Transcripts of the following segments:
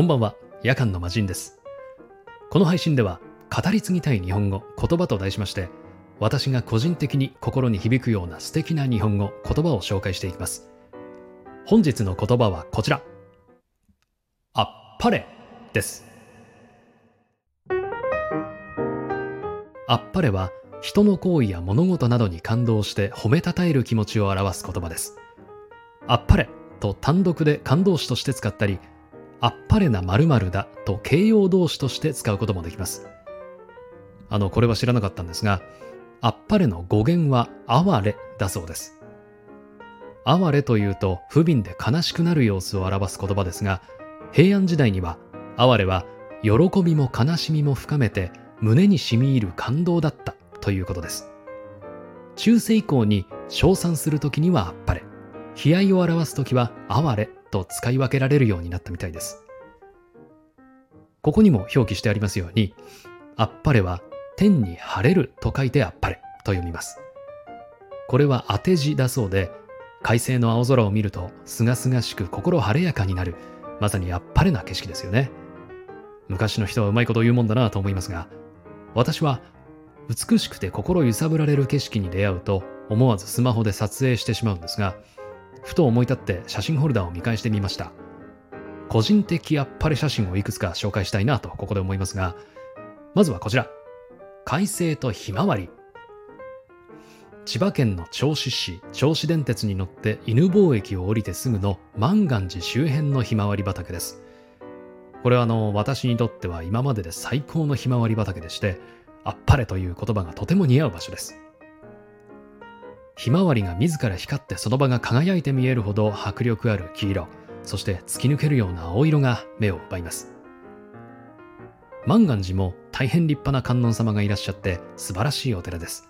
こんばんは、夜間の魔人です。この配信では、語り継ぎたい日本語、言葉と題しまして、私が個人的に心に響くような素敵な日本語、言葉を紹介していきます。本日の言葉はこちら。あっぱれです。あっぱれは、人の行為や物事などに感動して褒めたたえる気持ちを表す言葉です。あっぱれと単独で感動詞として使ったり、あっぱれな〇〇だと形容動詞として使うこともできます。あの、これは知らなかったんですが、あっぱれの語源は哀れだそうです。哀れというと不憫で悲しくなる様子を表す言葉ですが、平安時代には哀れは喜びも悲しみも深めて胸に染み入る感動だったということです。中世以降に称賛するときにはあっぱれ、悲哀を表すときは哀れと使い分けられるようになったみたいです。ここにも表記してありますように、あっぱれは天に晴れると書いてあっぱれと読みます。これは当て字だそうで、快晴の青空を見ると、すがすがしく心晴れやかになる、まさにあっぱれな景色ですよね。昔の人はうまいこと言うもんだなと思いますが、私は美しくて心揺さぶられる景色に出会うと、思わずスマホで撮影してしまうんですが、ふと思い立って写真ホルダーを見返してみました。個人的あっぱれ写真をいくつか紹介したいなとここで思いますが、まずはこちら。快晴とひまわり。千葉県の銚子市銚子電鉄に乗って犬吠駅を降りてすぐの万願寺周辺のひまわり畑です。これはあの私にとっては今までで最高のひまわり畑でして、あっぱれという言葉がとても似合う場所です。ひまわりが自ら光ってその場が輝いて見えるほど迫力ある黄色、そして突き抜けるような青色が目を奪います。万願寺も大変立派な観音様がいらっしゃって素晴らしいお寺です。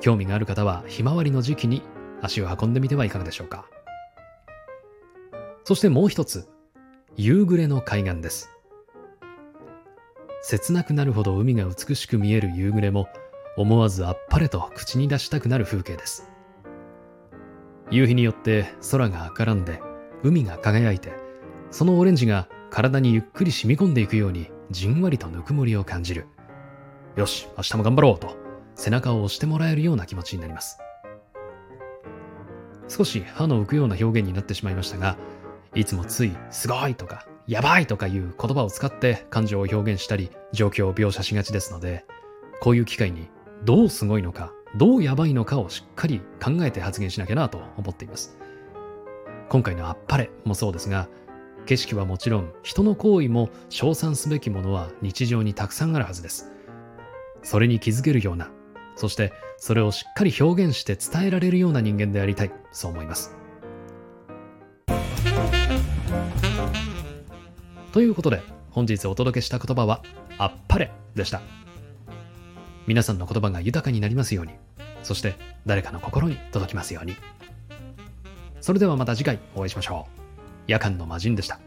興味がある方はひまわりの時期に足を運んでみてはいかがでしょうか。そしてもう一つ、夕暮れの海岸です。切なくなるほど海が美しく見える夕暮れも思わずあっぱれと口に出したくなる風景です。夕日によって空が赤らんで海が輝いてそのオレンジが体にゆっくり染み込んでいくようにじんわりとぬくもりを感じる。よし明日も頑張ろうと背中を押してもらえるような気持ちになります。少し歯の浮くような表現になってしまいましたがいつもついすごいとかやばいとかいう言葉を使って感情を表現したり状況を描写しがちですのでこういう機会にどうすごいのかどうやばいのかをしっかり考えて発言しなきゃなと思っています。今回のあっぱれもそうですが、景色はもちろん人の行為も称賛すべきものは日常にたくさんあるはずです。それに気づけるような、そしてそれをしっかり表現して伝えられるような人間でありたい、そう思います。ということで、本日お届けした言葉は、あっぱれでした。皆さんの言葉が豊かになりますように、そして誰かの心に届きますように。それではまた次回お会いしましょう。夜間の魔人でした。